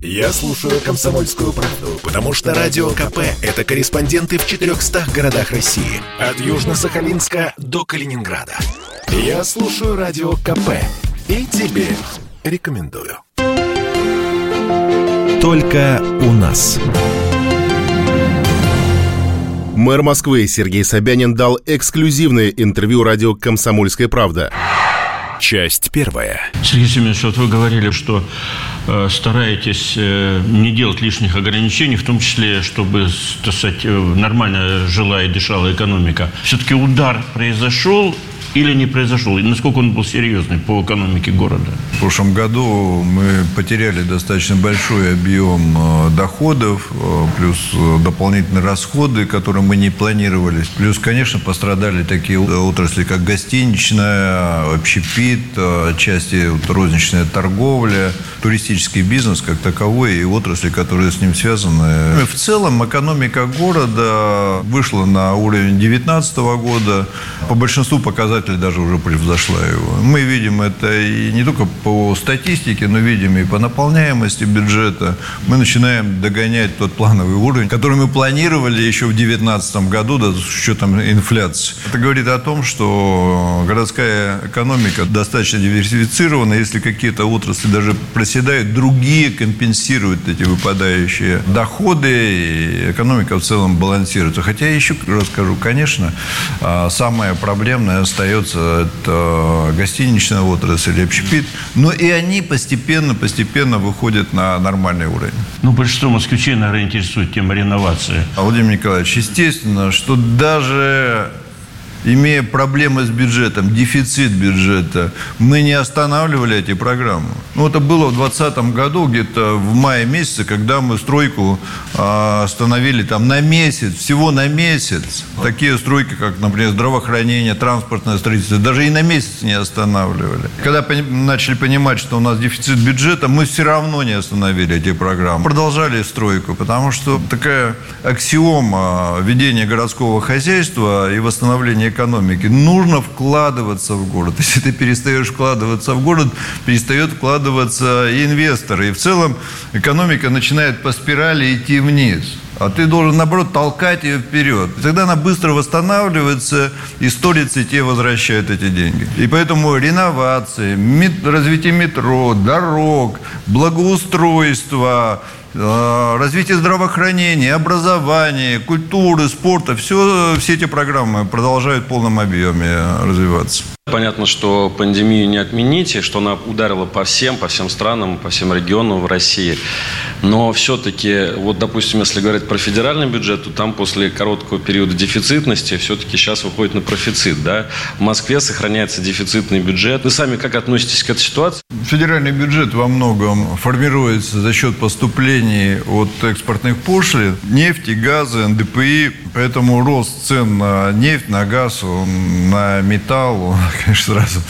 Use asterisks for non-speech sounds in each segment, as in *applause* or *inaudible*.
Я слушаю «Комсомольскую правду», потому что «Радио КП» — это корреспонденты в 400 городах России. От Южно-Сахалинска до Калининграда. Я слушаю «Радио КП» и тебе рекомендую. Только у нас. Мэр Москвы Сергей Собянин дал эксклюзивное интервью радио «Комсомольская правда». Часть первая. Сергей Семенович, вот вы говорили, что э, стараетесь э, не делать лишних ограничений, в том числе, чтобы, так сказать, э, нормально жила и дышала экономика. Все-таки удар произошел, или не произошел? И насколько он был серьезный по экономике города? В прошлом году мы потеряли достаточно большой объем э, доходов, э, плюс э, дополнительные расходы, которые мы не планировали. Плюс, конечно, пострадали такие отрасли, как гостиничная, общепит, части розничная торговля, туристический бизнес как таковой и отрасли, которые с ним связаны. В целом экономика города вышла на уровень 2019 года. По большинству показателей показатель даже уже превзошла его. Мы видим это и не только по статистике, но видим и по наполняемости бюджета. Мы начинаем догонять тот плановый уровень, который мы планировали еще в 2019 году, да, с учетом инфляции. Это говорит о том, что городская экономика достаточно диверсифицирована. Если какие-то отрасли даже проседают, другие компенсируют эти выпадающие доходы, и экономика в целом балансируется. Хотя еще раз скажу, конечно, а, самое проблемное остается остается это гостиничная отрасль, общепит. Но и они постепенно, постепенно выходят на нормальный уровень. Ну, большинство москвичей, наверное, интересует тема реновации. Владимир Николаевич, естественно, что даже имея проблемы с бюджетом, дефицит бюджета, мы не останавливали эти программы. Ну, это было в 2020 году, где-то в мае месяце, когда мы стройку э, остановили там на месяц, всего на месяц. Такие стройки, как, например, здравоохранение, транспортное строительство, даже и на месяц не останавливали. Когда начали понимать, что у нас дефицит бюджета, мы все равно не остановили эти программы. Продолжали стройку, потому что такая аксиома ведения городского хозяйства и восстановления экономики. Нужно вкладываться в город. *laughs* Если ты перестаешь вкладываться в город, перестает вкладываться и инвесторы. И в целом экономика начинает по спирали идти вниз. А ты должен, наоборот, толкать ее вперед. И тогда она быстро восстанавливается, и столицы тебе возвращают эти деньги. И поэтому реновации, развитие метро, дорог, благоустройство, развитие здравоохранения, образования, культуры, спорта, все, все эти программы продолжают в полном объеме развиваться. Понятно, что пандемию не отмените, что она ударила по всем, по всем странам, по всем регионам в России. Но все-таки, вот, допустим, если говорить про федеральный бюджет, то там после короткого периода дефицитности все-таки сейчас выходит на профицит. Да? В Москве сохраняется дефицитный бюджет. Вы сами как относитесь к этой ситуации? Федеральный бюджет во многом формируется за счет поступлений от экспортных пошлин, нефти, газа, НДПИ. Поэтому рост цен на нефть, на газ, на металл, *laughs* конечно, сразу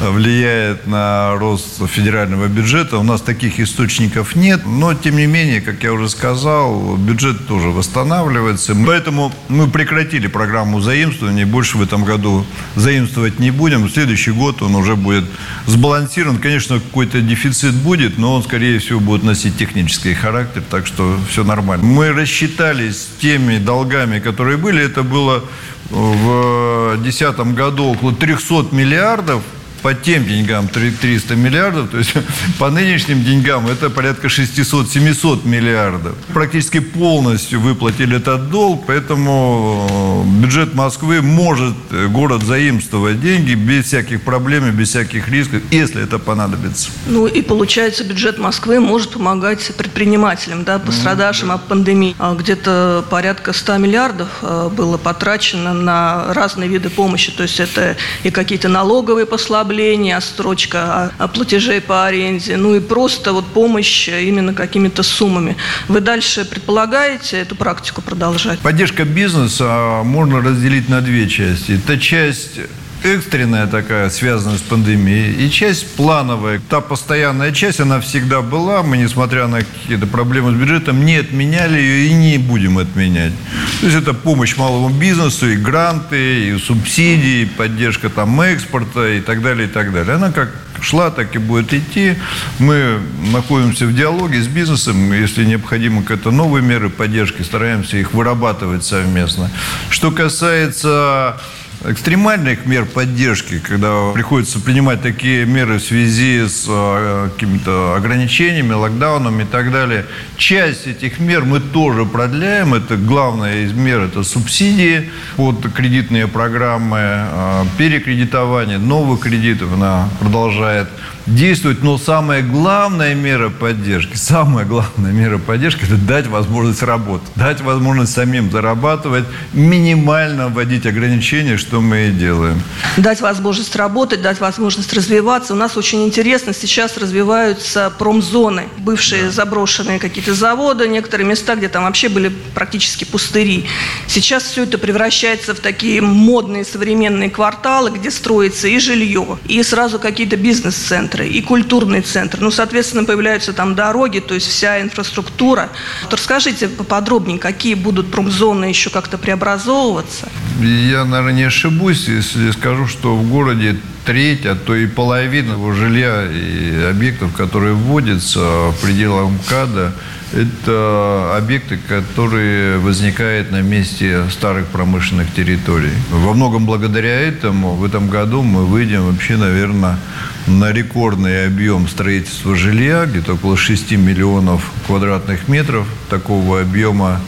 влияет на рост федерального бюджета. У нас таких источников нет, но, тем не менее, как я уже сказал, бюджет тоже восстанавливается. Поэтому мы прекратили программу заимствования, больше в этом году заимствовать не будем. В следующий год он уже будет сбалансирован. Конечно, какой-то дефицит будет, но он, скорее всего, будет носить технический характер, так что все нормально. Мы рассчитались с теми долгами, которые были. Это было в 2010 году около 300 миллиардов по тем деньгам 300 миллиардов, то есть *laughs* по нынешним деньгам это порядка 600-700 миллиардов. Практически полностью выплатили этот долг, поэтому э, бюджет Москвы может э, город заимствовать деньги без всяких проблем и без всяких рисков, если это понадобится. Ну и получается, бюджет Москвы может помогать предпринимателям, да, пострадавшим mm-hmm. от пандемии. А где-то порядка 100 миллиардов э, было потрачено на разные виды помощи, то есть это и какие-то налоговые послабления, уведомление, строчка о, о платеже по аренде, ну и просто вот помощь именно какими-то суммами. Вы дальше предполагаете эту практику продолжать? Поддержка бизнеса можно разделить на две части. Это часть экстренная такая, связанная с пандемией, и часть плановая. Та постоянная часть, она всегда была. Мы, несмотря на какие-то проблемы с бюджетом, не отменяли ее и не будем отменять. То есть это помощь малому бизнесу, и гранты, и субсидии, и поддержка там экспорта и так далее, и так далее. Она как шла, так и будет идти. Мы находимся в диалоге с бизнесом. Если необходимо какие-то новые меры поддержки, стараемся их вырабатывать совместно. Что касается экстремальных мер поддержки, когда приходится принимать такие меры в связи с э, какими-то ограничениями, локдауном и так далее. Часть этих мер мы тоже продляем. Это главная из мер – это субсидии под кредитные программы, э, перекредитование новых кредитов. Она продолжает действовать, но самая главная мера поддержки, самая главная мера поддержки – это дать возможность работать, дать возможность самим зарабатывать, минимально вводить ограничения, что мы и делаем. Дать возможность работать, дать возможность развиваться. У нас очень интересно, сейчас развиваются промзоны, бывшие да. заброшенные какие-то заводы, некоторые места, где там вообще были практически пустыри. Сейчас все это превращается в такие модные современные кварталы, где строится и жилье, и сразу какие-то бизнес-центры центры и культурный центр. Ну, соответственно, появляются там дороги, то есть вся инфраструктура. Вот расскажите поподробнее, какие будут промзоны еще как-то преобразовываться? Я, наверное, не ошибусь, если скажу, что в городе треть, а то и половина его жилья и объектов, которые вводятся в пределах МКАДа, это объекты, которые возникают на месте старых промышленных территорий. Во многом благодаря этому в этом году мы выйдем вообще, наверное, на рекордный объем строительства жилья, где-то около 6 миллионов квадратных метров. Такого объема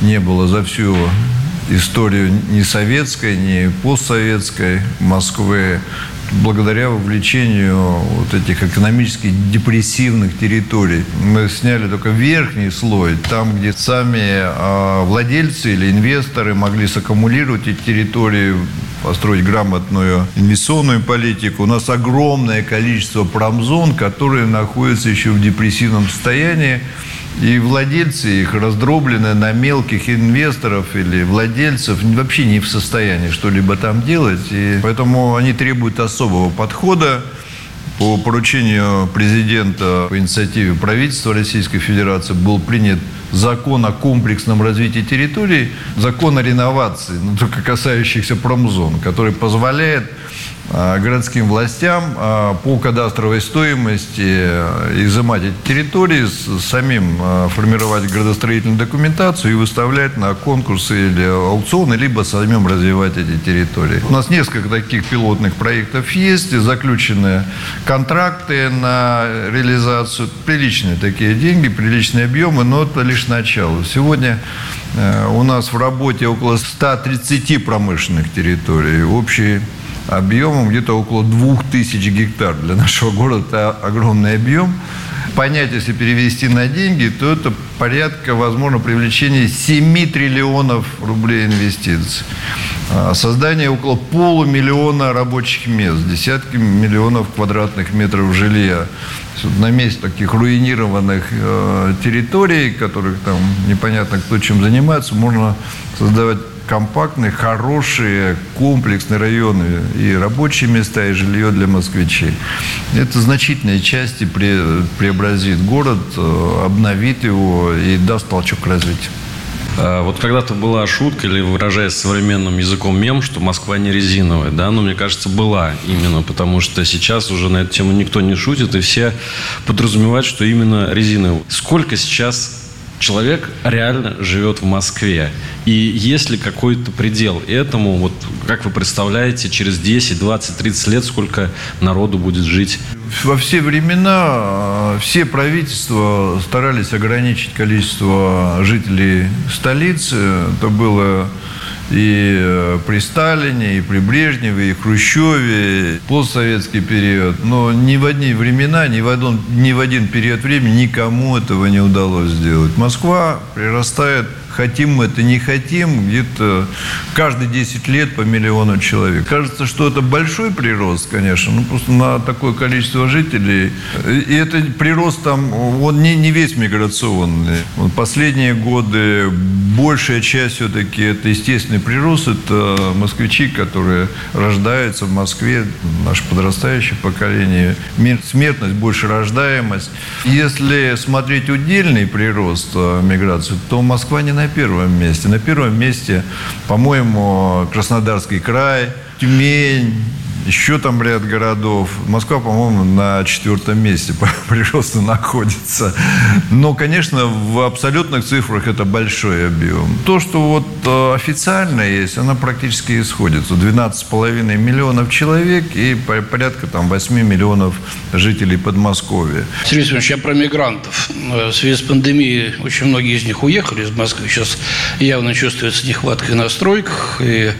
не было за всю историю ни советской, ни постсоветской Москвы благодаря вовлечению вот этих экономически депрессивных территорий. Мы сняли только верхний слой, там, где сами а, владельцы или инвесторы могли саккумулировать эти территории, построить грамотную инвестиционную политику. У нас огромное количество промзон, которые находятся еще в депрессивном состоянии. И владельцы их раздроблены на мелких инвесторов или владельцев вообще не в состоянии что-либо там делать. И поэтому они требуют особого подхода. По поручению президента по инициативе правительства Российской Федерации был принят закон о комплексном развитии территорий, закон о реновации, но только касающихся промзон, который позволяет а, городским властям а, по кадастровой стоимости э, изымать эти территории, самим а, формировать градостроительную документацию и выставлять на конкурсы или аукционы, либо самим развивать эти территории. У нас несколько таких пилотных проектов есть, заключены контракты на реализацию, приличные такие деньги, приличные объемы, но это лишь начало. Сегодня э, у нас в работе около 130 промышленных территорий. Общий объемом где-то около 2000 гектар. Для нашего города это огромный объем. Понять, если перевести на деньги, то это порядка, возможно, привлечения 7 триллионов рублей инвестиций. А, создание около полумиллиона рабочих мест, десятки миллионов квадратных метров жилья. На месте таких руинированных э, территорий, которых там непонятно кто чем занимается, можно создавать компактные, хорошие, комплексные районы и рабочие места, и жилье для москвичей. Это значительной части преобразит город, э, обновит его и даст толчок развитию. А, вот когда-то была шутка, или выражаясь современным языком мем, что Москва не резиновая, да, но мне кажется, была именно, потому что сейчас уже на эту тему никто не шутит, и все подразумевают, что именно резиновая. Сколько сейчас человек реально живет в Москве. И есть ли какой-то предел этому? Вот как вы представляете, через 10, 20, 30 лет сколько народу будет жить? Во все времена все правительства старались ограничить количество жителей столицы. Это было и э, при Сталине, и при Брежневе, и Хрущеве, постсоветский период. Но ни в одни времена, ни в, один, ни в один период времени никому этого не удалось сделать. Москва прирастает хотим мы это, не хотим, где-то каждые 10 лет по миллиону человек. Кажется, что это большой прирост, конечно, ну просто на такое количество жителей. И это прирост там, он не, не весь миграционный. Последние годы большая часть все-таки это естественный прирост, это москвичи, которые рождаются в Москве, наше подрастающее поколение. Смертность, больше рождаемость. Если смотреть удельный прирост э, миграции, то Москва не на первом месте. На первом месте, по-моему, Краснодарский край, Тюмень, еще там ряд городов. Москва, по-моему, на четвертом месте *laughs* по приросту находится. Но, конечно, в абсолютных цифрах это большой объем. То, что вот э, официально есть, она практически исходится. 12,5 миллионов человек и порядка там 8 миллионов жителей Подмосковья. Сергей Иванович, я про мигрантов. Э, в связи с пандемией очень многие из них уехали из Москвы. Сейчас явно чувствуется нехватка на стройках, и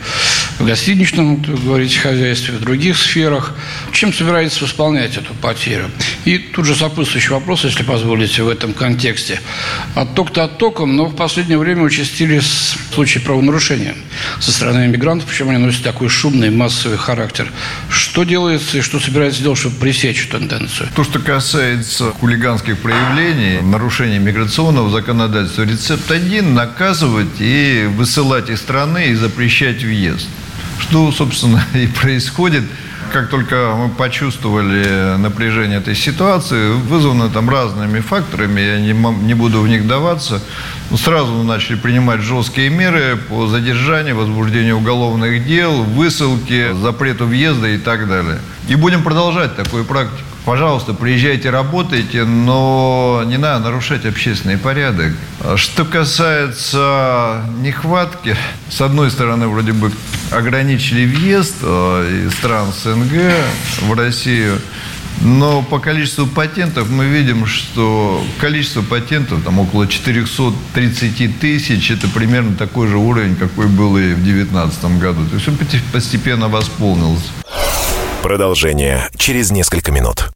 в гостиничном, так говорить, хозяйстве, в других сферах. Чем собирается восполнять эту потерю? И тут же сопутствующий вопрос, если позволите, в этом контексте. Отток-то оттоком, но в последнее время участились случаи правонарушения со стороны иммигрантов, причем они носят такой шумный, массовый характер. Что делается и что собирается делать, чтобы пресечь эту тенденцию? То, что касается хулиганских проявлений, нарушения миграционного законодательства, рецепт один – наказывать и высылать из страны и запрещать въезд. Что, собственно, *laughs* и происходит. Как только мы почувствовали напряжение этой ситуации, вызвано там разными факторами, я не, не буду в них даваться, сразу мы начали принимать жесткие меры по задержанию, возбуждению уголовных дел, высылке, запрету въезда и так далее. И будем продолжать такую практику. Пожалуйста, приезжайте, работайте, но не надо нарушать общественный порядок. Что касается нехватки, с одной стороны, вроде бы ограничили въезд э, из стран СНГ в Россию, но по количеству патентов мы видим, что количество патентов, там около 430 тысяч, это примерно такой же уровень, какой был и в 2019 году. То есть он постепенно восполнился. Продолжение через несколько минут.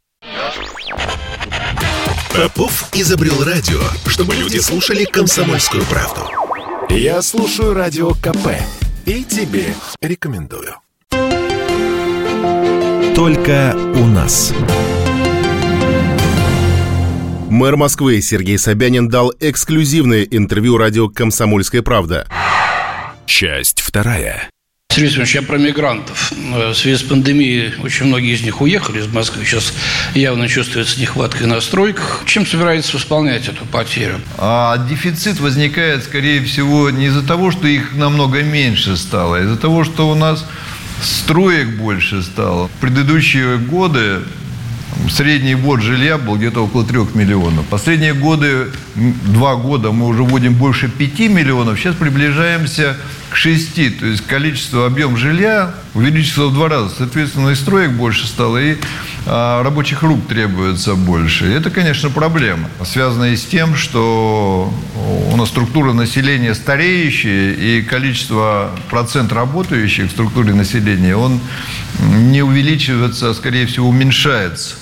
Попов изобрел радио, чтобы люди слушали комсомольскую правду. Я слушаю радио КП и тебе рекомендую. Только у нас. Мэр Москвы Сергей Собянин дал эксклюзивное интервью радио «Комсомольская правда». Часть вторая. Сергей Иванович, я про мигрантов. Э, в связи с пандемией очень многие из них уехали из Москвы. Сейчас явно чувствуется нехватка на стройках. Чем собирается восполнять эту потерю? А дефицит возникает, скорее всего, не из-за того, что их намного меньше стало, а из-за того, что у нас строек больше стало. В предыдущие годы средний ввод жилья был где-то около 3 миллионов. Последние годы, два года мы уже вводим больше 5 миллионов. Сейчас приближаемся 6. То есть количество, объем жилья увеличится в два раза. Соответственно, и строек больше стало, и а, рабочих рук требуется больше. И это, конечно, проблема, связанная с тем, что у нас структура населения стареющая, и количество, процент работающих в структуре населения, он не увеличивается, а, скорее всего, уменьшается.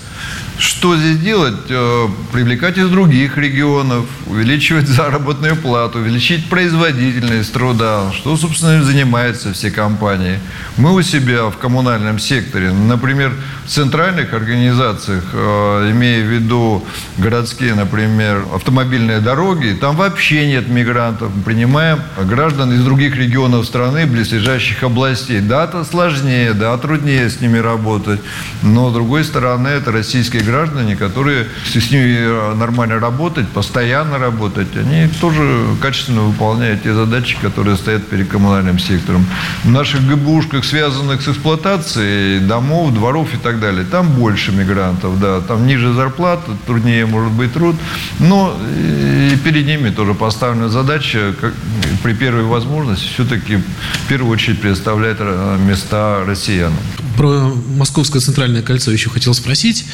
Что здесь делать? Э, привлекать из других регионов, увеличивать *laughs* заработную плату, увеличить производительность труда, что, собственно, занимаются все компании. Мы у себя в коммунальном секторе, например, в центральных организациях, э, имея в виду городские, например, автомобильные дороги, там вообще нет мигрантов. Мы принимаем граждан из других регионов страны, близлежащих областей. Да, это сложнее, да, труднее с ними работать, но, с другой стороны, это российские граждане, которые, если с ними э, нормально работать, постоянно работать, они тоже качественно выполняют те задачи, которые стоят перед коммунальным сектором. В наших ГБУшках, связанных с эксплуатацией домов, дворов и так далее, там больше мигрантов, да, там ниже зарплата, труднее может быть труд, но и перед ними тоже поставлена задача, как, при первой возможности все-таки в первую очередь предоставлять э, места россиянам. Про Московское центральное кольцо еще хотел спросить.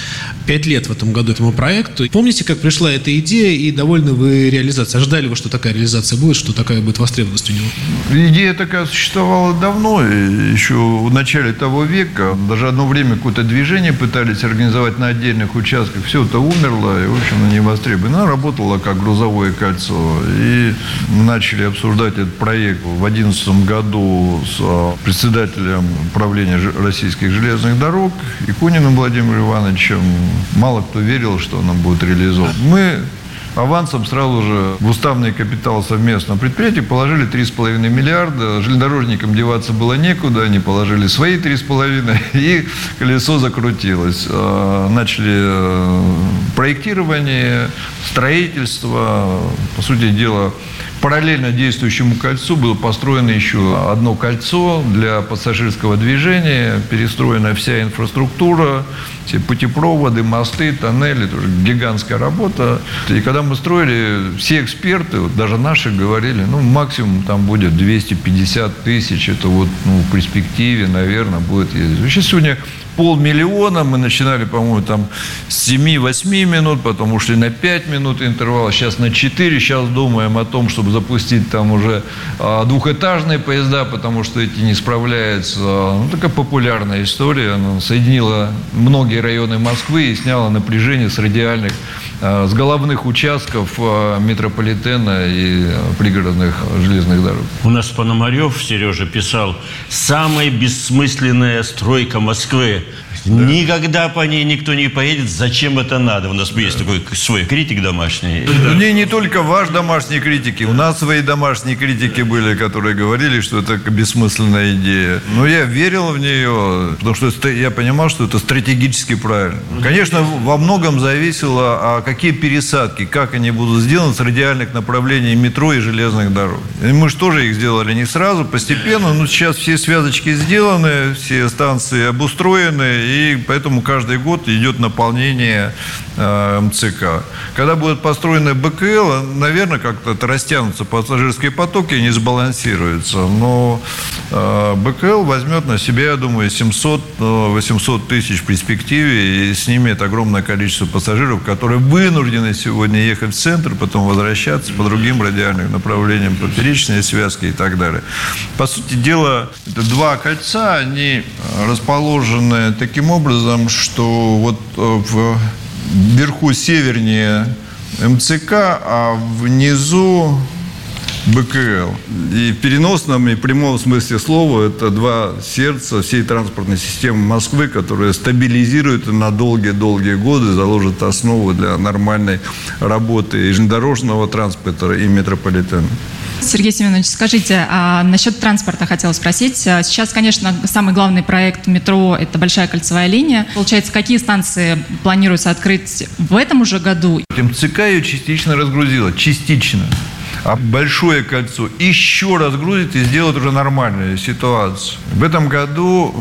Пять лет в этом году этому проекту. Помните, как пришла эта идея и довольны вы реализацией? Ожидали вы, что такая реализация будет, что такая будет востребованность у него? Идея такая существовала давно, еще в начале того века. Даже одно время какое-то движение пытались организовать на отдельных участках. Все это умерло, и, в общем, не востребовано. Она работала как грузовое кольцо. И начали обсуждать этот проект в 2011 году с а, председателем управления российских железных дорог Икуниным Владимиром Ивановичем. Мало кто верил, что она будет реализована. Мы авансом сразу же в уставный капитал совместного предприятия положили 3,5 миллиарда. Железнодорожникам деваться было некуда, они положили свои 3,5, *laughs* и колесо закрутилось. А, начали э, проектирование, строительство, по сути дела, Параллельно действующему кольцу было построено еще одно кольцо для пассажирского движения, перестроена вся инфраструктура, все путепроводы, мосты, тоннели, тоже гигантская работа. И когда мы строили, все эксперты, вот даже наши говорили, ну, максимум там будет 250 тысяч, это вот ну, в перспективе, наверное, будет ездить. Вообще сегодня полмиллиона. Мы начинали, по-моему, там с 7-8 минут, потом ушли на 5 минут интервала, сейчас на 4. Сейчас думаем о том, чтобы запустить там уже а, двухэтажные поезда, потому что эти не справляются. Ну, такая популярная история. Она соединила многие районы Москвы и сняла напряжение с радиальных а, с головных участков а, метрополитена и пригородных железных дорог. У нас Пономарев, Сережа, писал «Самая бессмысленная стройка Москвы да. Никогда по ней никто не поедет. Зачем это надо? У нас да. есть такой свой критик домашний. Да. Не, не только ваш домашний критики. У нас свои домашние критики были, которые говорили, что это бессмысленная идея. Но я верил в нее, потому что я понимал, что это стратегически правильно. Конечно, во многом зависело, а какие пересадки, как они будут сделаны с радиальных направлений метро и железных дорог. И мы же тоже их сделали не сразу, постепенно. Но сейчас все связочки сделаны, все станции обустроены, и поэтому каждый год идет наполнение э, МЦК. Когда будет построена БКЛ, наверное, как-то растянутся пассажирские потоки и не сбалансируются. Но э, БКЛ возьмет на себя, я думаю, 700-800 э, тысяч в перспективе и снимет огромное количество пассажиров, которые вынуждены сегодня ехать в центр, потом возвращаться по другим радиальным направлениям, поперечные связки и так далее. По сути дела, это два кольца, они расположены таким таким образом, что вот э, вверху севернее МЦК, а внизу БКЛ. И в переносном и прямом смысле слова это два сердца всей транспортной системы Москвы, которые стабилизируют на долгие-долгие годы, заложат основу для нормальной работы и железнодорожного транспорта, и метрополитена. Сергей Семенович, скажите, а насчет транспорта хотела спросить. А сейчас, конечно, самый главный проект метро – это большая кольцевая линия. Получается, какие станции планируется открыть в этом уже году? МЦК ее частично разгрузила, частично. А большое кольцо еще разгрузит и сделает уже нормальную ситуацию. В этом году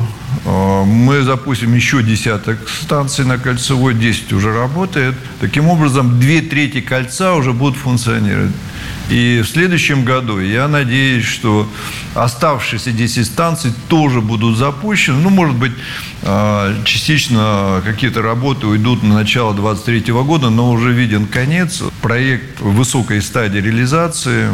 э, мы запустим еще десяток станций на кольцевой, 10 уже работает. Таким образом, две трети кольца уже будут функционировать. И в следующем году я надеюсь, что оставшиеся 10 станций тоже будут запущены. Ну, может быть, частично какие-то работы уйдут на начало 2023 года, но уже виден конец. Проект в высокой стадии реализации.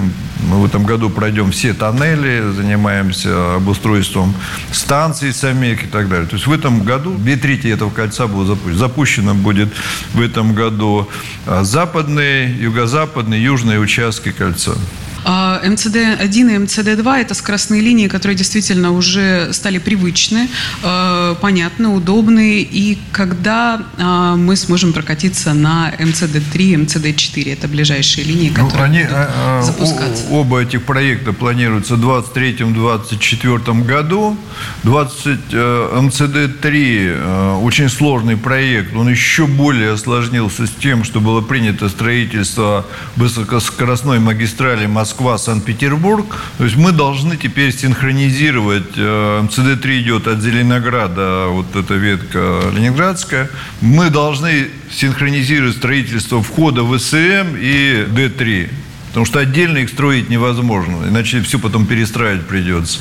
Мы в этом году пройдем все тоннели, занимаемся обустройством станций самих и так далее. То есть в этом году две трети этого кольца будут запущены. Запущено будет в этом году а, западные, юго-западные, южные участки кольца. А, МЦД-1 и МЦД-2 – это скоростные линии, которые действительно уже стали привычны, а, понятны, удобны. И когда а, мы сможем прокатиться на МЦД-3, МЦД-4 – это ближайшие линии, ну, которые ну, они, будут запускаться. Оба этих проекта планируются в 2023-2024 году. 20, э, МЦД-3 э, очень сложный проект, он еще более осложнился с тем, что было принято строительство высокоскоростной магистрали Москвы Москва-Санкт-Петербург. То есть мы должны теперь синхронизировать. Э, МЦД-3 идет от Зеленограда, вот эта ветка ленинградская. Мы должны синхронизировать строительство входа в СМ и Д3. Потому что отдельно их строить невозможно, иначе все потом перестраивать придется.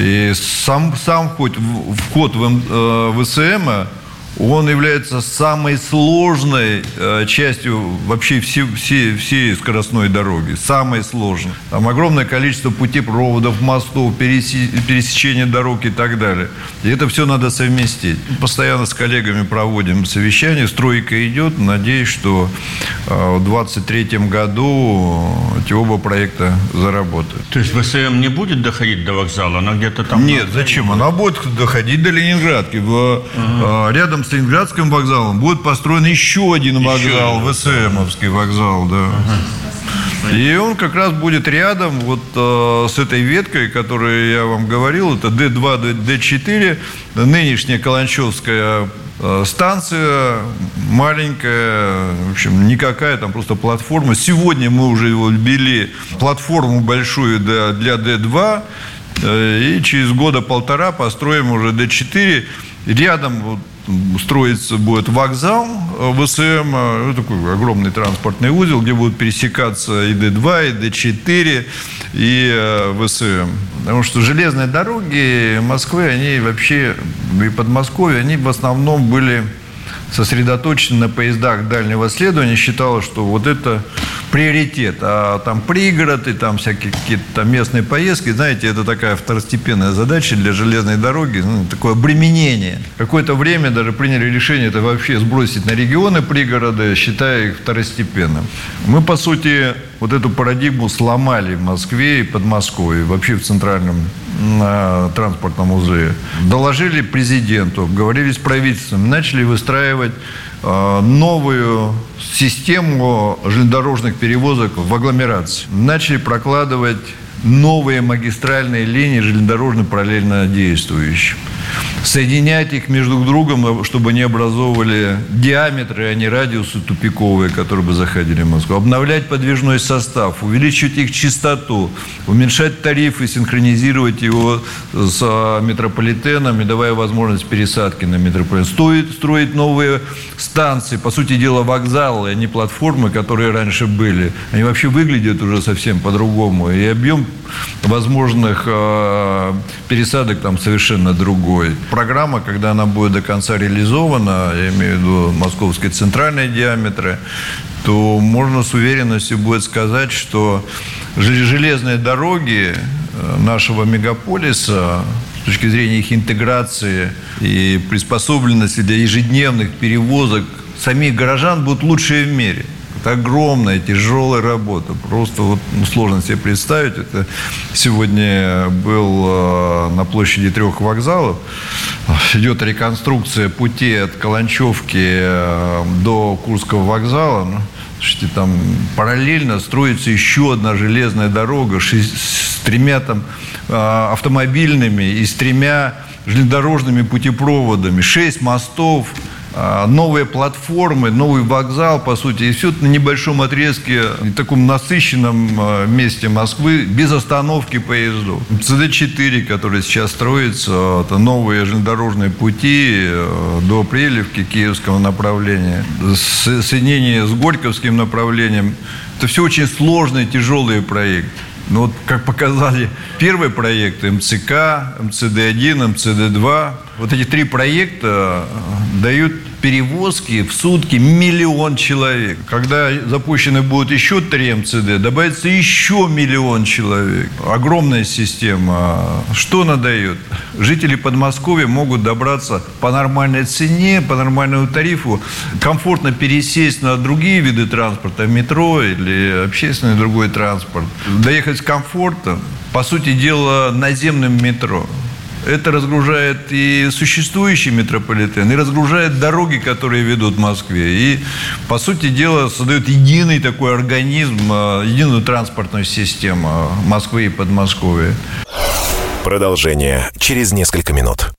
И сам, сам вход, вход в ВСМ он является самой сложной э, частью вообще всей, всей, всей скоростной дороги. Самой сложной. Там огромное количество путепроводов, мостов, переси, пересечения дорог и так далее. И это все надо совместить. Постоянно с коллегами проводим совещание. Стройка идет. Надеюсь, что э, в 2023 году эти оба проекта заработают. То есть ВСМ не будет доходить до вокзала? Она где-то там... Нет, зачем? Она будет доходить до Ленинградки. В, ага. Э, рядом с Ленинградским вокзалом будет построен еще один вокзал. ВСМовский вокзал, да. Ага. И он как раз будет рядом вот э, с этой веткой, которую я вам говорил, это Д2, Д4, нынешняя Каланчевская э, станция маленькая, в общем, никакая, там просто платформа. Сегодня мы уже его ввели платформу большую для, для Д2, э, и через года полтора построим уже Д4. Рядом вот строится будет вокзал э, ВСМ, э, такой огромный транспортный узел, где будут пересекаться и Д2, и Д4, и э, ВСМ. Потому что железные дороги Москвы, они вообще, и Подмосковья, они в основном были сосредоточены на поездах дальнего следования, считала, что вот это приоритет. А там пригород и там всякие какие-то там местные поездки, знаете, это такая второстепенная задача для железной дороги, ну, такое обременение. Какое-то время даже приняли решение это вообще сбросить на регионы пригороды, считая их второстепенным. Мы, по сути, вот эту парадигму сломали в Москве и Подмосковье, вообще в центральном на транспортном музее. Доложили президенту, говорили с правительством, начали выстраивать э, новую систему железнодорожных перевозок в агломерации. Начали прокладывать новые магистральные линии железнодорожно параллельно действующие соединять их между другом, чтобы они образовывали диаметры, а не радиусы тупиковые, которые бы заходили в Москву. Обновлять подвижной состав, увеличивать их частоту, уменьшать тарифы, синхронизировать его с метрополитеном и давая возможность пересадки на метрополитен. Стоит строить новые станции, по сути дела вокзалы, а не платформы, которые раньше были. Они вообще выглядят уже совсем по-другому. И объем возможных э, пересадок там совершенно другой. Программа, когда она будет до конца реализована, я имею в виду московские центральные диаметры, то можно с уверенностью будет сказать, что железные дороги э, нашего мегаполиса с точки зрения их интеграции и приспособленности для ежедневных перевозок самих горожан будут лучшие в мире. Это огромная, тяжелая работа. Просто вот ну, сложно себе представить. Это сегодня был э, на площади трех вокзалов. Идет реконструкция пути от Каланчевки э, до Курского вокзала. Ну, слушайте, там параллельно строится еще одна железная дорога с, тремя там э, автомобильными и с тремя железнодорожными путепроводами. Шесть мостов, новые платформы, новый вокзал, по сути, и все это на небольшом отрезке, в таком насыщенном а, месте Москвы, без остановки поездов. ЦД-4, который сейчас строится, это новые железнодорожные пути а, до Прелевки, киевского направления, соединение с Горьковским направлением. Это все очень сложные, тяжелые проекты. Но вот, как показали первые проекты МЦК, МЦД-1, МЦД-2, вот эти три проекта дают перевозки в сутки миллион человек. Когда запущены будут еще три МЦД, добавится еще миллион человек. Огромная система. Что она дает? Жители Подмосковья могут добраться по нормальной цене, по нормальному тарифу, комфортно пересесть на другие виды транспорта, метро или общественный другой транспорт. Доехать с комфортом, по сути дела, наземным метро. Это разгружает и существующий метрополитен, и разгружает дороги, которые ведут в Москве. И, по сути дела, создает единый такой организм, а, единую транспортную систему Москвы и Подмосковья. Продолжение через несколько минут.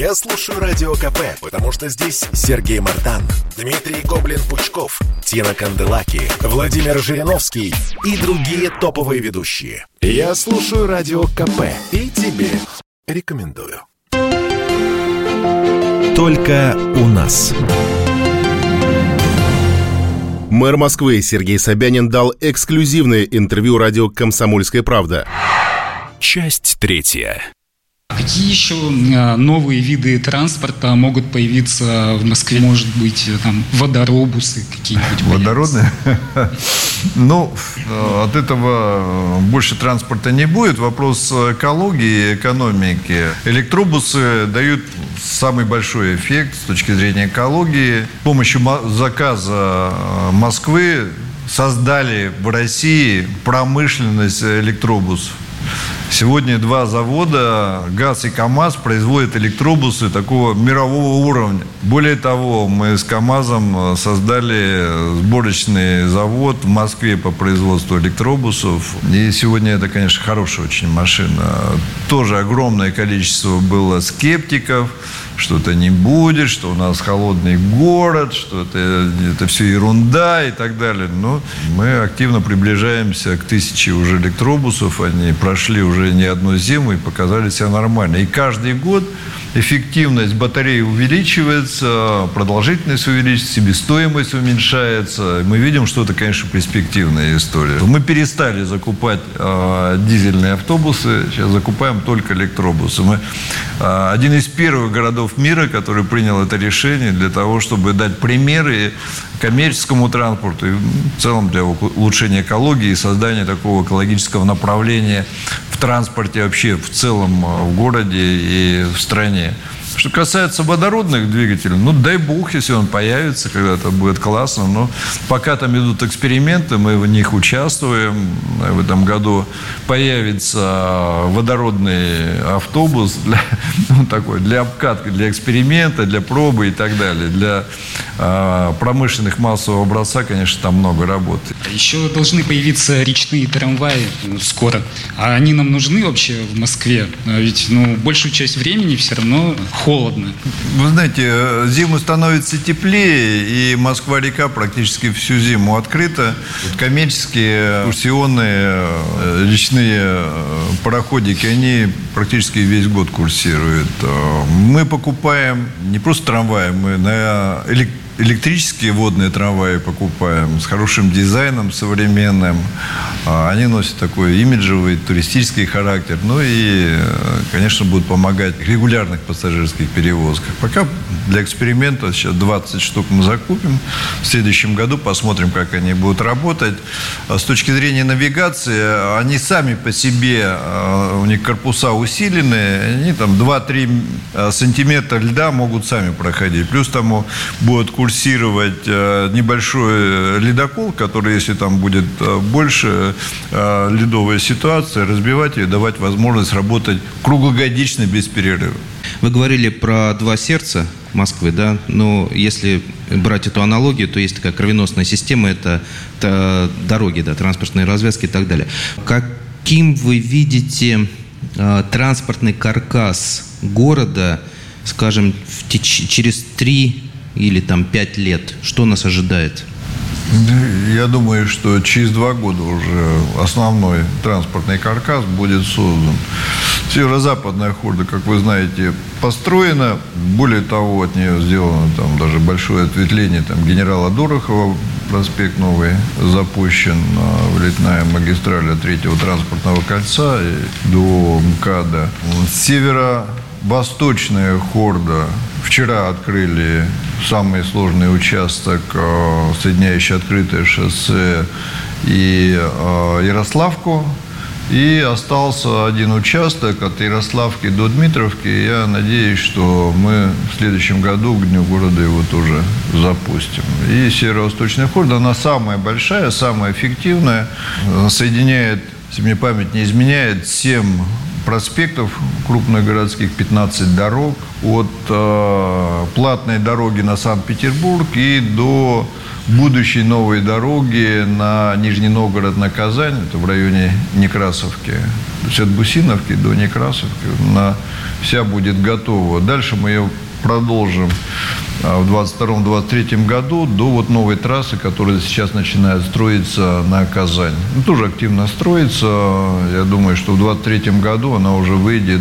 Я слушаю Радио КП, потому что здесь Сергей Мартан, Дмитрий Гоблин-Пучков, Тина Канделаки, Владимир Жириновский и другие топовые ведущие. Я слушаю Радио КП и тебе рекомендую. Только у нас. Мэр Москвы Сергей Собянин дал эксклюзивное интервью радио «Комсомольская правда». Часть третья. Какие еще а, новые виды транспорта могут появиться в Москве? Может быть, там водоробусы какие-нибудь? Водородные? *laughs* Ну, э, от этого больше транспорта не будет. Вопрос экологии и экономики. Электробусы дают самый большой эффект с точки зрения экологии. С помощью заказа э, Москвы создали в России промышленность электробусов. Сегодня два завода, ГАЗ и КАМАЗ, производят электробусы такого мирового уровня. Более того, мы с КАМАЗом создали сборочный завод в Москве по производству электробусов. И сегодня это, конечно, хорошая очень машина. Тоже огромное количество было скептиков, что это не будет, что у нас холодный город, что это, это все ерунда и так далее. Но мы активно приближаемся к тысяче уже электробусов. Они прошли уже не одну зиму и показали себя нормально. И каждый год эффективность батареи увеличивается, продолжительность увеличивается, себестоимость уменьшается. Мы видим, что это, конечно, перспективная история. Мы перестали закупать э, дизельные автобусы, сейчас закупаем только электробусы. Мы э, один из первых городов мира, который принял это решение для того, чтобы дать примеры коммерческому транспорту и в целом для улучшения экологии и создания такого экологического направления транспорте вообще в целом э, в городе и в стране. Что касается водородных двигателей, ну, дай бог, если он появится когда-то, будет классно. Но пока там идут эксперименты, мы в них участвуем. В этом году появится водородный автобус для, *laughs* ну, такой, для обкатки, для эксперимента, для пробы и так далее. Для э, промышленных массового образца, конечно, там много работы. Еще должны появиться речные трамваи скоро. А они нам нужны вообще в Москве? А ведь ну, большую часть времени все равно холодно. Вы знаете, э, зиму становится теплее, и Москва-река практически всю зиму открыта. Коммерческие, курсионные, э, речные э, пароходики, они практически весь год курсируют. Мы покупаем не просто трамваи, мы на электрические электрические водные трамваи покупаем с хорошим дизайном современным. А, они носят такой имиджевый, туристический характер. Ну и, конечно, будут помогать в регулярных пассажирских перевозках. Пока для эксперимента сейчас 20 штук мы закупим. В следующем году посмотрим, как они будут работать. А с точки зрения навигации, они сами по себе, а, у них корпуса усиленные, они там 2-3 сантиметра льда могут сами проходить. Плюс там будут курс курсировать э, небольшой э, ледокол, который, если там будет э, больше ледовая ситуация, разбивать и давать возможность работать круглогодично без перерыва. Вы говорили про два сердца Москвы, да? Но если брать эту аналогию, то есть такая кровеносная система, это, это дороги, да, транспортные развязки и так далее. Каким вы видите э, транспортный каркас города, скажем, в теч- через три или там пять лет? Что нас ожидает? Я думаю, что через два года уже основной транспортный каркас будет создан. Северо-западная хорда, как вы знаете, построена. Более того, от нее сделано там даже большое ответвление там, генерала Дорохова, проспект новый запущен, вылетная магистраль от третьего транспортного кольца до МКАДа. Северо-восточная хорда Вчера открыли самый сложный участок, э, соединяющий открытое шоссе и э, Ярославку. И остался один участок от Ярославки до Дмитровки. Я надеюсь, что мы в следующем году к Дню города его тоже запустим. И северо-восточная хорда, она самая большая, самая эффективная. Соединяет, если мне память не изменяет, 7 проспектов крупных городских, 15 дорог. От э, платной дороги на Санкт-Петербург и до будущей новой дороги на Нижний Новгород, на Казань, это в районе Некрасовки. То есть от Бусиновки до Некрасовки на, вся будет готова. Дальше мы ее продолжим а, в 22-23 году до вот новой трассы, которая сейчас начинает строиться на Казань. Ну, тоже активно строится. Я думаю, что в 23 году она уже выйдет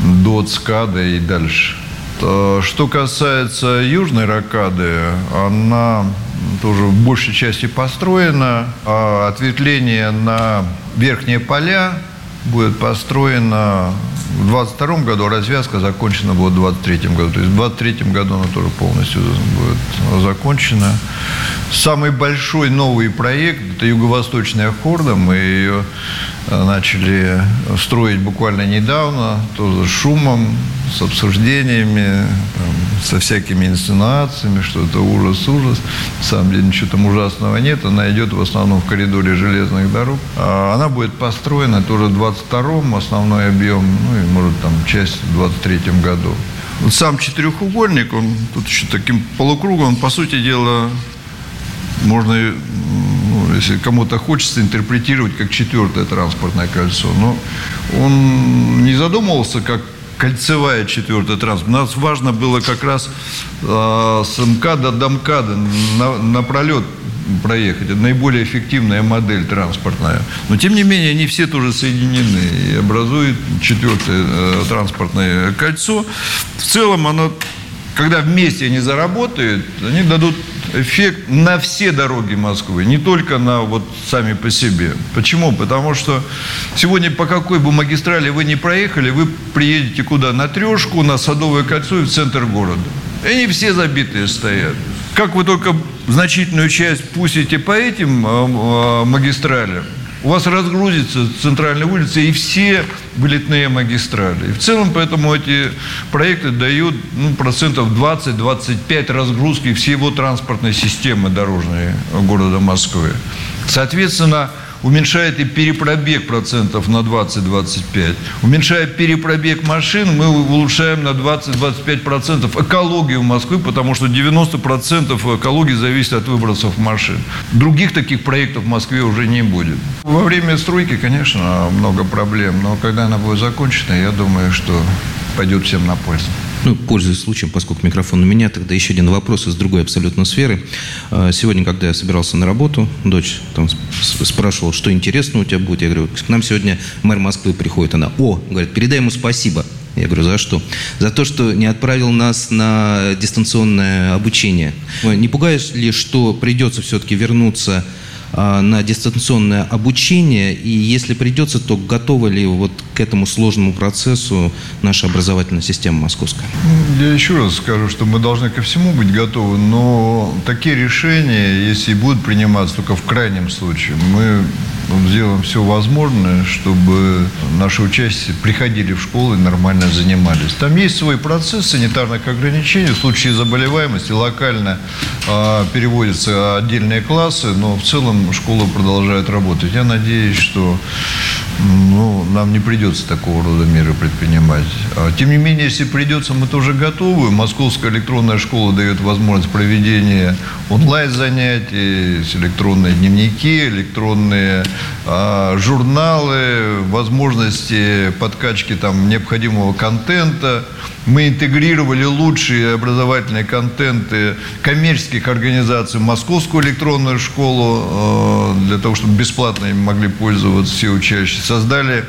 до ЦКАДа и дальше. А, что касается южной ракады, она тоже в большей части построена. А ответвление на верхние поля будет построена в 22 году, а развязка закончена будет в 23 году. То есть в 23 году она тоже полностью будет закончена. Самый большой новый проект – это юго-восточная хорда. Мы ее э, начали строить буквально недавно, тоже с шумом, с обсуждениями, там, со всякими инсценациями, что это ужас-ужас. На самом деле ничего там ужасного нет. Она идет в основном в коридоре железных дорог. А она будет построена тоже в 22-м, основной объем, ну и может там часть в 23-м году. Вот сам четырехугольник, он тут еще таким полукругом, по сути дела, можно, ну, если кому-то хочется, интерпретировать как четвертое транспортное кольцо. Но он не задумывался как кольцевая четвертая транспорт. Нас важно было как раз э, с МКАДа до МКАДа на, на пролет проехать. Это наиболее эффективная модель транспортная. Но, тем не менее, они все тоже соединены и образуют четвертое э, транспортное кольцо. В целом, оно, когда вместе они заработают, они дадут эффект на все дороги Москвы, не только на вот сами по себе. Почему? Потому что сегодня по какой бы магистрали вы не проехали, вы приедете куда? На Трешку, на Садовое кольцо и в центр города. И они все забитые стоят. Как вы только значительную часть пустите по этим э, магистралям, у вас разгрузится центральная улица и все вылетные магистрали. И в целом поэтому эти проекты дают ну, процентов 20-25 разгрузки всего транспортной системы дорожной города Москвы. Соответственно, уменьшает и перепробег процентов на 20-25. Уменьшая перепробег машин, мы улучшаем на 20-25 процентов экологию Москвы, потому что 90 процентов экологии зависит от выбросов машин. Других таких проектов в Москве уже не будет. Во время стройки, конечно, много проблем, но когда она будет закончена, я думаю, что пойдет всем на пользу. Ну, пользуясь случаем, поскольку микрофон у меня, тогда еще один вопрос из другой абсолютно сферы. А, сегодня, когда я собирался на работу, дочь там спрашивала, что интересно у тебя будет. Я говорю, к нам сегодня мэр Москвы приходит. Она, о, говорит, передай ему спасибо. Я говорю, за что? За то, что не отправил нас на дистанционное обучение. Не пугаешь ли, что придется все-таки вернуться на дистанционное обучение, и если придется, то готова ли вот к этому сложному процессу наша образовательная система московская? Я еще раз скажу, что мы должны ко всему быть готовы, но такие решения, если и будут приниматься только в крайнем случае, мы сделаем все возможное, чтобы наши участники приходили в школу и нормально занимались. Там есть свой процесс санитарных ограничений. В случае заболеваемости локально э, переводятся отдельные классы, но в целом школа продолжает работать. Я надеюсь, что ну, нам не придется такого рода меры предпринимать. А, тем не менее, если придется, мы тоже готовы. Московская электронная школа дает возможность проведения онлайн-занятий, электронные дневники, электронные а, журналы, возможности подкачки там, необходимого контента. Мы интегрировали лучшие образовательные контенты коммерческих организаций в Московскую электронную школу э, для того, чтобы бесплатно им могли пользоваться все учащиеся. Создали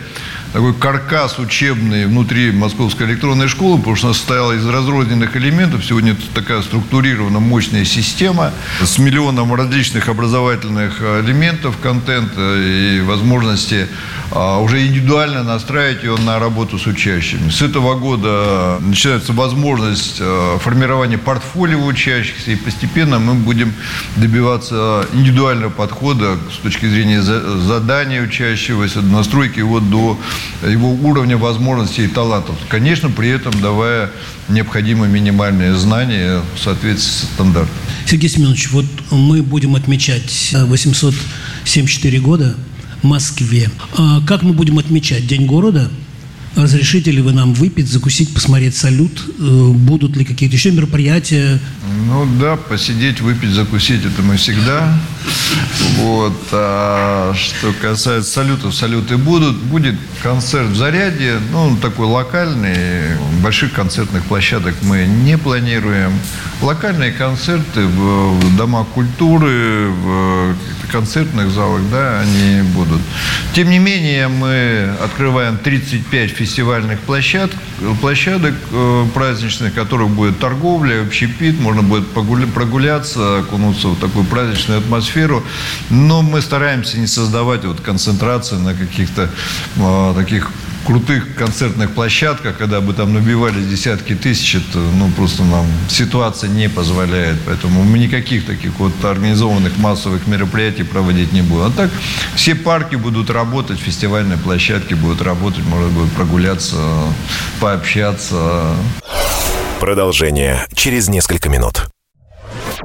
такой каркас учебный внутри Московской электронной школы, потому что она состояла из разрозненных элементов. Сегодня это такая структурированная, мощная система с миллионом различных образовательных элементов, контента и возможности а, уже индивидуально настраивать ее на работу с учащими. С этого года начинается возможность а, формирования портфолио учащихся, и постепенно мы будем добиваться индивидуального подхода с точки зрения задания учащегося, настройки его до его уровня возможностей и талантов. Конечно, при этом давая необходимые минимальные знания в соответствии с стандартом. Сергей Семенович, вот мы будем отмечать 874 года Москве. А как мы будем отмечать День города? Разрешите ли вы нам выпить, закусить, посмотреть салют? Э, будут ли какие-то еще мероприятия? Ну да, посидеть, выпить, закусить, это мы всегда. Вот. А что касается салютов, салюты будут. Будет концерт в Заряде, ну, такой локальный. Больших концертных площадок мы не планируем. Локальные концерты в домах культуры, в концертных залах, да, они будут. Тем не менее, мы открываем 35 фестивальных площадок, площадок э, праздничных, в которых будет торговля, общепит, можно будет прогуляться, окунуться в такую праздничную атмосферу. Но мы стараемся не создавать вот концентрацию на каких-то э, таких крутых концертных площадках, когда бы там набивались десятки тысяч, это, ну, просто нам ситуация не позволяет. Поэтому мы никаких таких вот организованных массовых мероприятий проводить не будем. А так все парки будут работать, фестивальные площадки будут работать, можно будет прогуляться, пообщаться. Продолжение через несколько минут.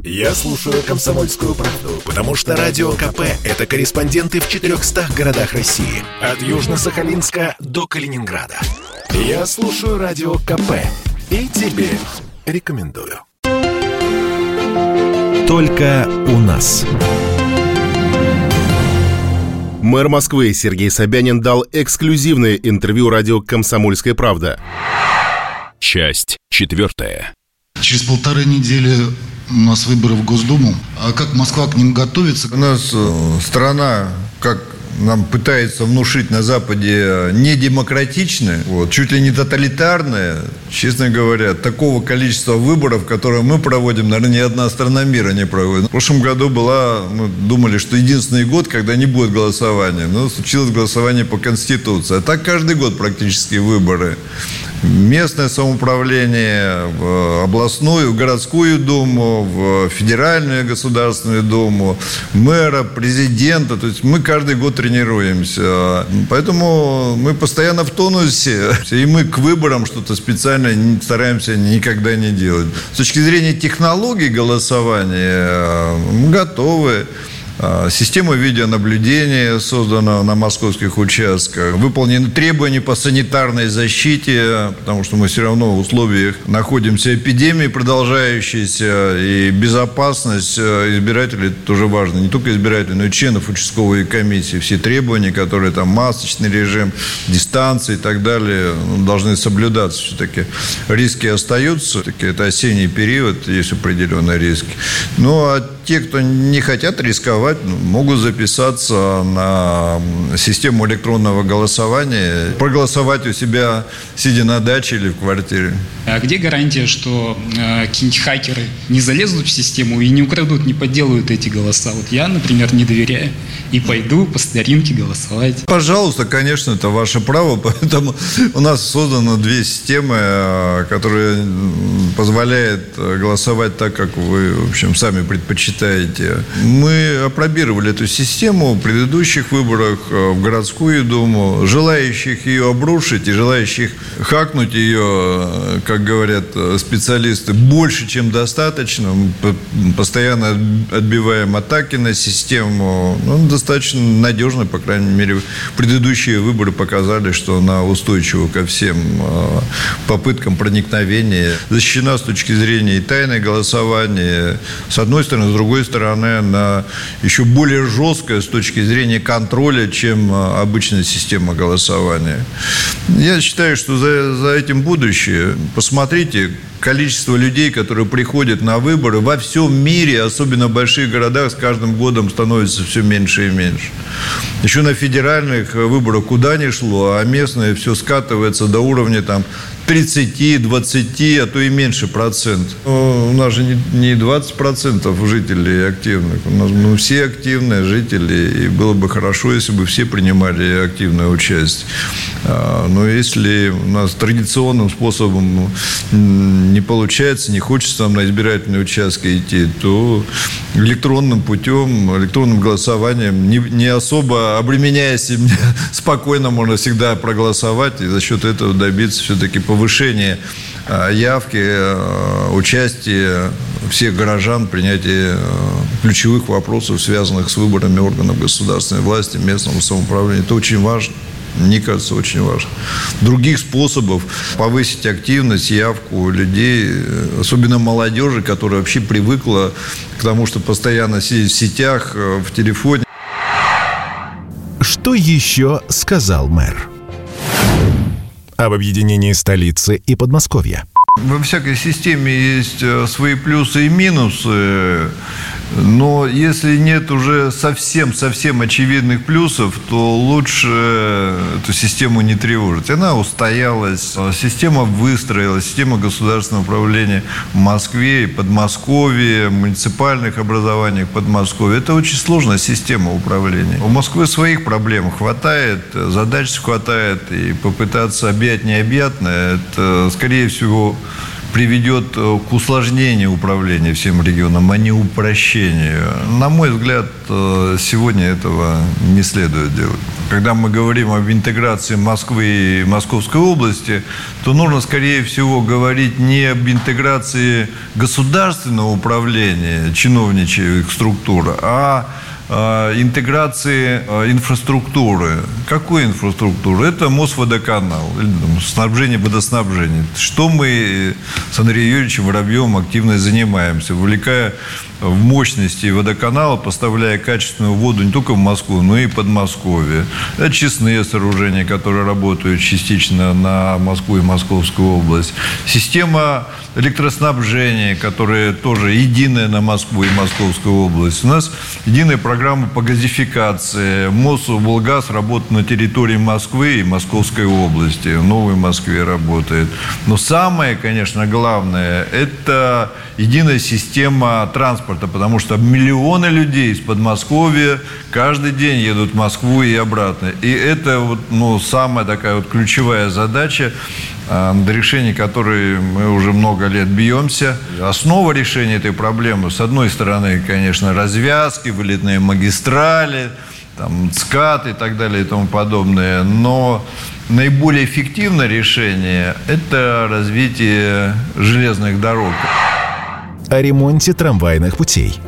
Я слушаю «Комсомольскую правду», потому что «Радио КП» — это корреспонденты в 400 городах России. От Южно-Сахалинска до Калининграда. Я слушаю «Радио КП» и тебе рекомендую. Только у нас. Мэр Москвы Сергей Собянин дал эксклюзивное интервью радио «Комсомольская правда». Часть четвертая. Через полторы недели у нас выборы в Госдуму. А как Москва к ним готовится? У нас э, страна, как нам пытается внушить на Западе не демократичная, вот, чуть ли не тоталитарная, честно говоря, такого количества выборов, которые мы проводим, наверное, ни одна страна мира не проводит. В прошлом году была, мы думали, что единственный год, когда не будет голосования, но случилось голосование по Конституции. А так каждый год практически выборы местное самоуправление, в областную, городскую думу, в федеральную государственную думу, мэра, президента. То есть мы каждый год тренируемся. Поэтому мы постоянно в тонусе. И мы к выборам что-то специально стараемся никогда не делать. С точки зрения технологий голосования мы готовы. А, система видеонаблюдения создана на московских участках. Выполнены требования по санитарной защите, потому что мы все равно в условиях находимся эпидемии продолжающейся, и безопасность э, избирателей тоже важно. Не только избирателей, но и членов участковой комиссии. Все требования, которые там масочный режим, дистанции и так далее, ну, должны соблюдаться все-таки. Риски остаются, все-таки это осенний период, есть определенные риски. Ну, а те, кто не хотят рисковать, могут записаться на систему электронного голосования, проголосовать у себя, сидя на даче или в квартире. А где гарантия, что э, какие-нибудь хакеры не залезут в систему и не украдут, не подделают эти голоса? Вот я, например, не доверяю и пойду по старинке голосовать. Пожалуйста, конечно, это ваше право, *laughs* поэтому у нас создано две системы, э, которые позволяют голосовать так, как вы, в общем, сами предпочитаете считаете? Мы опробировали эту систему в предыдущих выборах э, в городскую думу. Желающих ее обрушить и желающих хакнуть ее, э, как говорят э, специалисты, больше, чем достаточно. Мы постоянно отбиваем атаки на систему. Ну, достаточно надежно, по крайней мере. Предыдущие выборы показали, что она устойчива ко всем попыткам проникновения. Защищена с точки зрения и тайны голосования. С одной стороны, с другой другой стороны, она еще более жесткая с точки зрения контроля, чем а, обычная система голосования. Я считаю, что за, за этим будущее. Посмотрите, количество людей, которые приходят на выборы во всем мире, особенно в больших городах, с каждым годом становится все меньше и меньше. Еще на федеральных выборах куда ни шло, а местные все скатывается до уровня там 30, 20, а то и меньше процент. У нас же не 20 процентов жителей активных. У нас ну, все активные жители. И было бы хорошо, если бы все принимали активное участие. А, но если у нас традиционным способом не получается, не хочется нам на избирательные участки идти, то электронным путем, электронным голосованием, не, не особо обременяясь, *laughs* спокойно можно всегда проголосовать и за счет этого добиться все-таки повышения а, явки, а, участия всех горожан в принятии а, ключевых вопросов, связанных с выборами органов государственной власти, местного самоуправления. Это очень важно. Мне кажется, очень важно. Других способов повысить активность, явку людей, особенно молодежи, которая вообще привыкла к тому, что постоянно сидеть в сетях, в телефоне. Что еще сказал мэр? Об объединении столицы и Подмосковья. Во всякой системе есть э, свои плюсы и минусы. Но если нет уже совсем-совсем очевидных плюсов, то лучше эту систему не тревожить. Она устоялась, система выстроилась, система государственного управления в Москве и Подмосковье, муниципальных образованиях Подмосковья. Это очень сложная система управления. У Москвы своих проблем хватает, задач хватает, и попытаться объять необъятное, это, скорее всего, приведет э, к усложнению управления всем регионом, а не упрощению. На мой взгляд, э, сегодня этого не следует делать. Когда мы говорим об интеграции Москвы и Московской области, то нужно, скорее всего, говорить не об интеграции государственного управления, чиновничьих структур, а интеграции э, инфраструктуры. Какой инфраструктуры? Это Мосводоканал, снабжение, водоснабжение. Что мы с Андреем Юрьевичем Воробьевым активно занимаемся, вовлекая в мощности водоканала, поставляя качественную воду не только в Москву, но и Подмосковье. Это честные сооружения, которые работают частично на Москву и Московскую область. Система электроснабжения, которая тоже единая на Москву и Московскую область. У нас единая программа по газификации. Мосволгаз работает на территории Москвы и Московской области. В Новой Москве работает. Но самое, конечно, главное, это единая система транспорта, потому что миллионы людей из Подмосковья каждый день едут в Москву и обратно. И это вот, ну, самая такая вот ключевая задача, а, над решением которой мы уже много лет бьемся. Основа решения этой проблемы, с одной стороны, конечно, развязки, вылетные магистрали, там, ЦКАТ и так далее и тому подобное, но наиболее эффективное решение – это развитие железных дорог о ремонте трамвайных путей.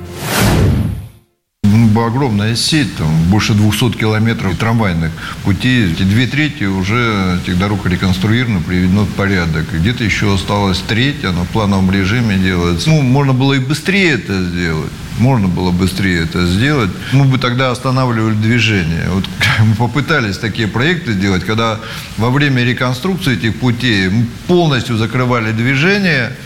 Огромная сеть, там больше 200 километров трамвайных путей. Две трети уже этих дорог реконструировано, приведено в порядок. Где-то еще осталось треть, она в плановом режиме делается. Ну, можно было и быстрее это сделать. Можно было быстрее это сделать. Мы бы тогда останавливали движение. Вот *laughs* мы попытались такие проекты сделать, когда во время реконструкции этих путей мы полностью закрывали движение –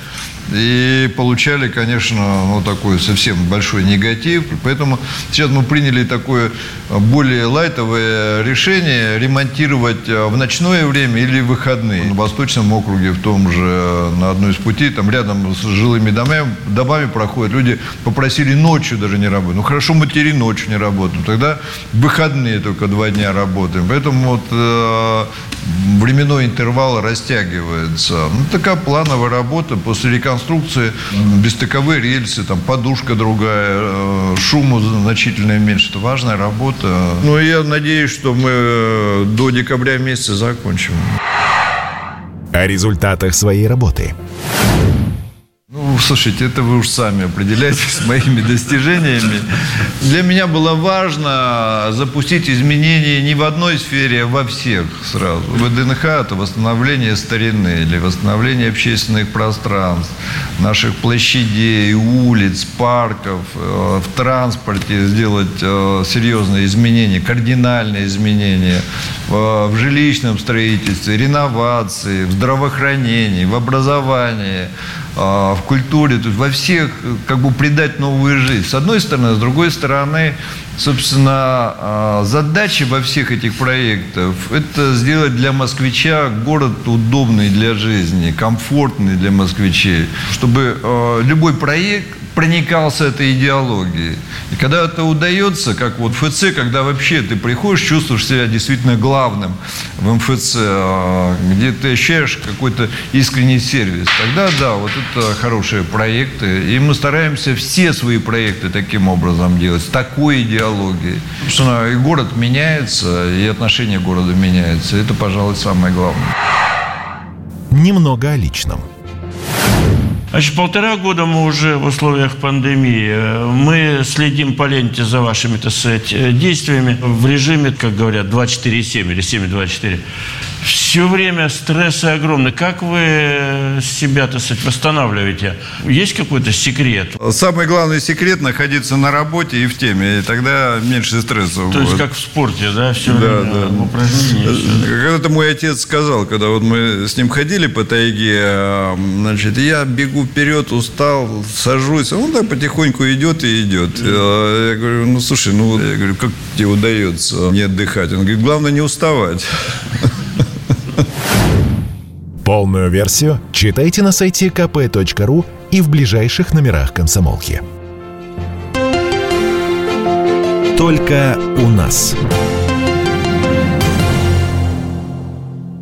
и получали, конечно, ну, такой совсем большой негатив. Поэтому сейчас мы приняли такое более лайтовое решение ремонтировать э, в ночное время или в выходные. На Восточном округе, в том же, э, на одной из путей, там рядом с жилыми домами, домами проходят, люди попросили ночью даже не работать. Ну, хорошо, мы теперь ночью не работаем. Тогда выходные только два дня работаем. Поэтому вот э, временной интервал растягивается. Ну, такая плановая работа после реконструкции, бестыковые рельсы, там подушка другая, э, шуму значительно меньше. Это важная работа. Ну, я надеюсь, что мы э, до декабря месяца закончим. О результатах своей работы. Ну, слушайте, это вы уж сами определяете с моими достижениями. Для меня было важно запустить изменения не в одной сфере, а во всех сразу. ВДНХ – это восстановление старины или восстановление общественных пространств, наших площадей, улиц, парков, э, в транспорте сделать э, серьезные изменения, кардинальные изменения в жилищном строительстве, реновации, в здравоохранении, в образовании – в культуре, то есть во всех, как бы придать новую жизнь. С одной стороны, с другой стороны, собственно, а, задача во всех этих проектах – это сделать для москвича город удобный для жизни, комфортный для москвичей, чтобы а, любой проект проникался этой идеологией. И когда это удается, как вот ФЦ, когда вообще ты приходишь, чувствуешь себя действительно главным в МФЦ, а, где ты ощущаешь какой-то искренний сервис, тогда да, вот это хорошие проекты. И мы стараемся все свои проекты таким образом делать, с такой идеологией. Собственно, и город меняется, и отношение города меняется. Это, пожалуй, самое главное. Немного о личном. Значит, полтора года мы уже в условиях пандемии. Мы следим по ленте за вашими, так сказать, действиями в режиме, как говорят, 24,7 или 7,24. Все время стрессы огромные. Как вы себя, так сказать, восстанавливаете? Есть какой-то секрет? Самый главный секрет – находиться на работе и в теме, и тогда меньше стресса. То есть, как в спорте, да, все да, время да. в упражнении? Когда-то мой отец сказал, когда вот мы с ним ходили по тайге, значит, я бегу вперед, устал, сажусь, а он так потихоньку идет и идет. А Я говорю, ну, слушай, ну, я говорю, как тебе удается не отдыхать? Он говорит, главное не уставать. Полную версию читайте на сайте kp.ru и в ближайших номерах комсомолки. Только у нас.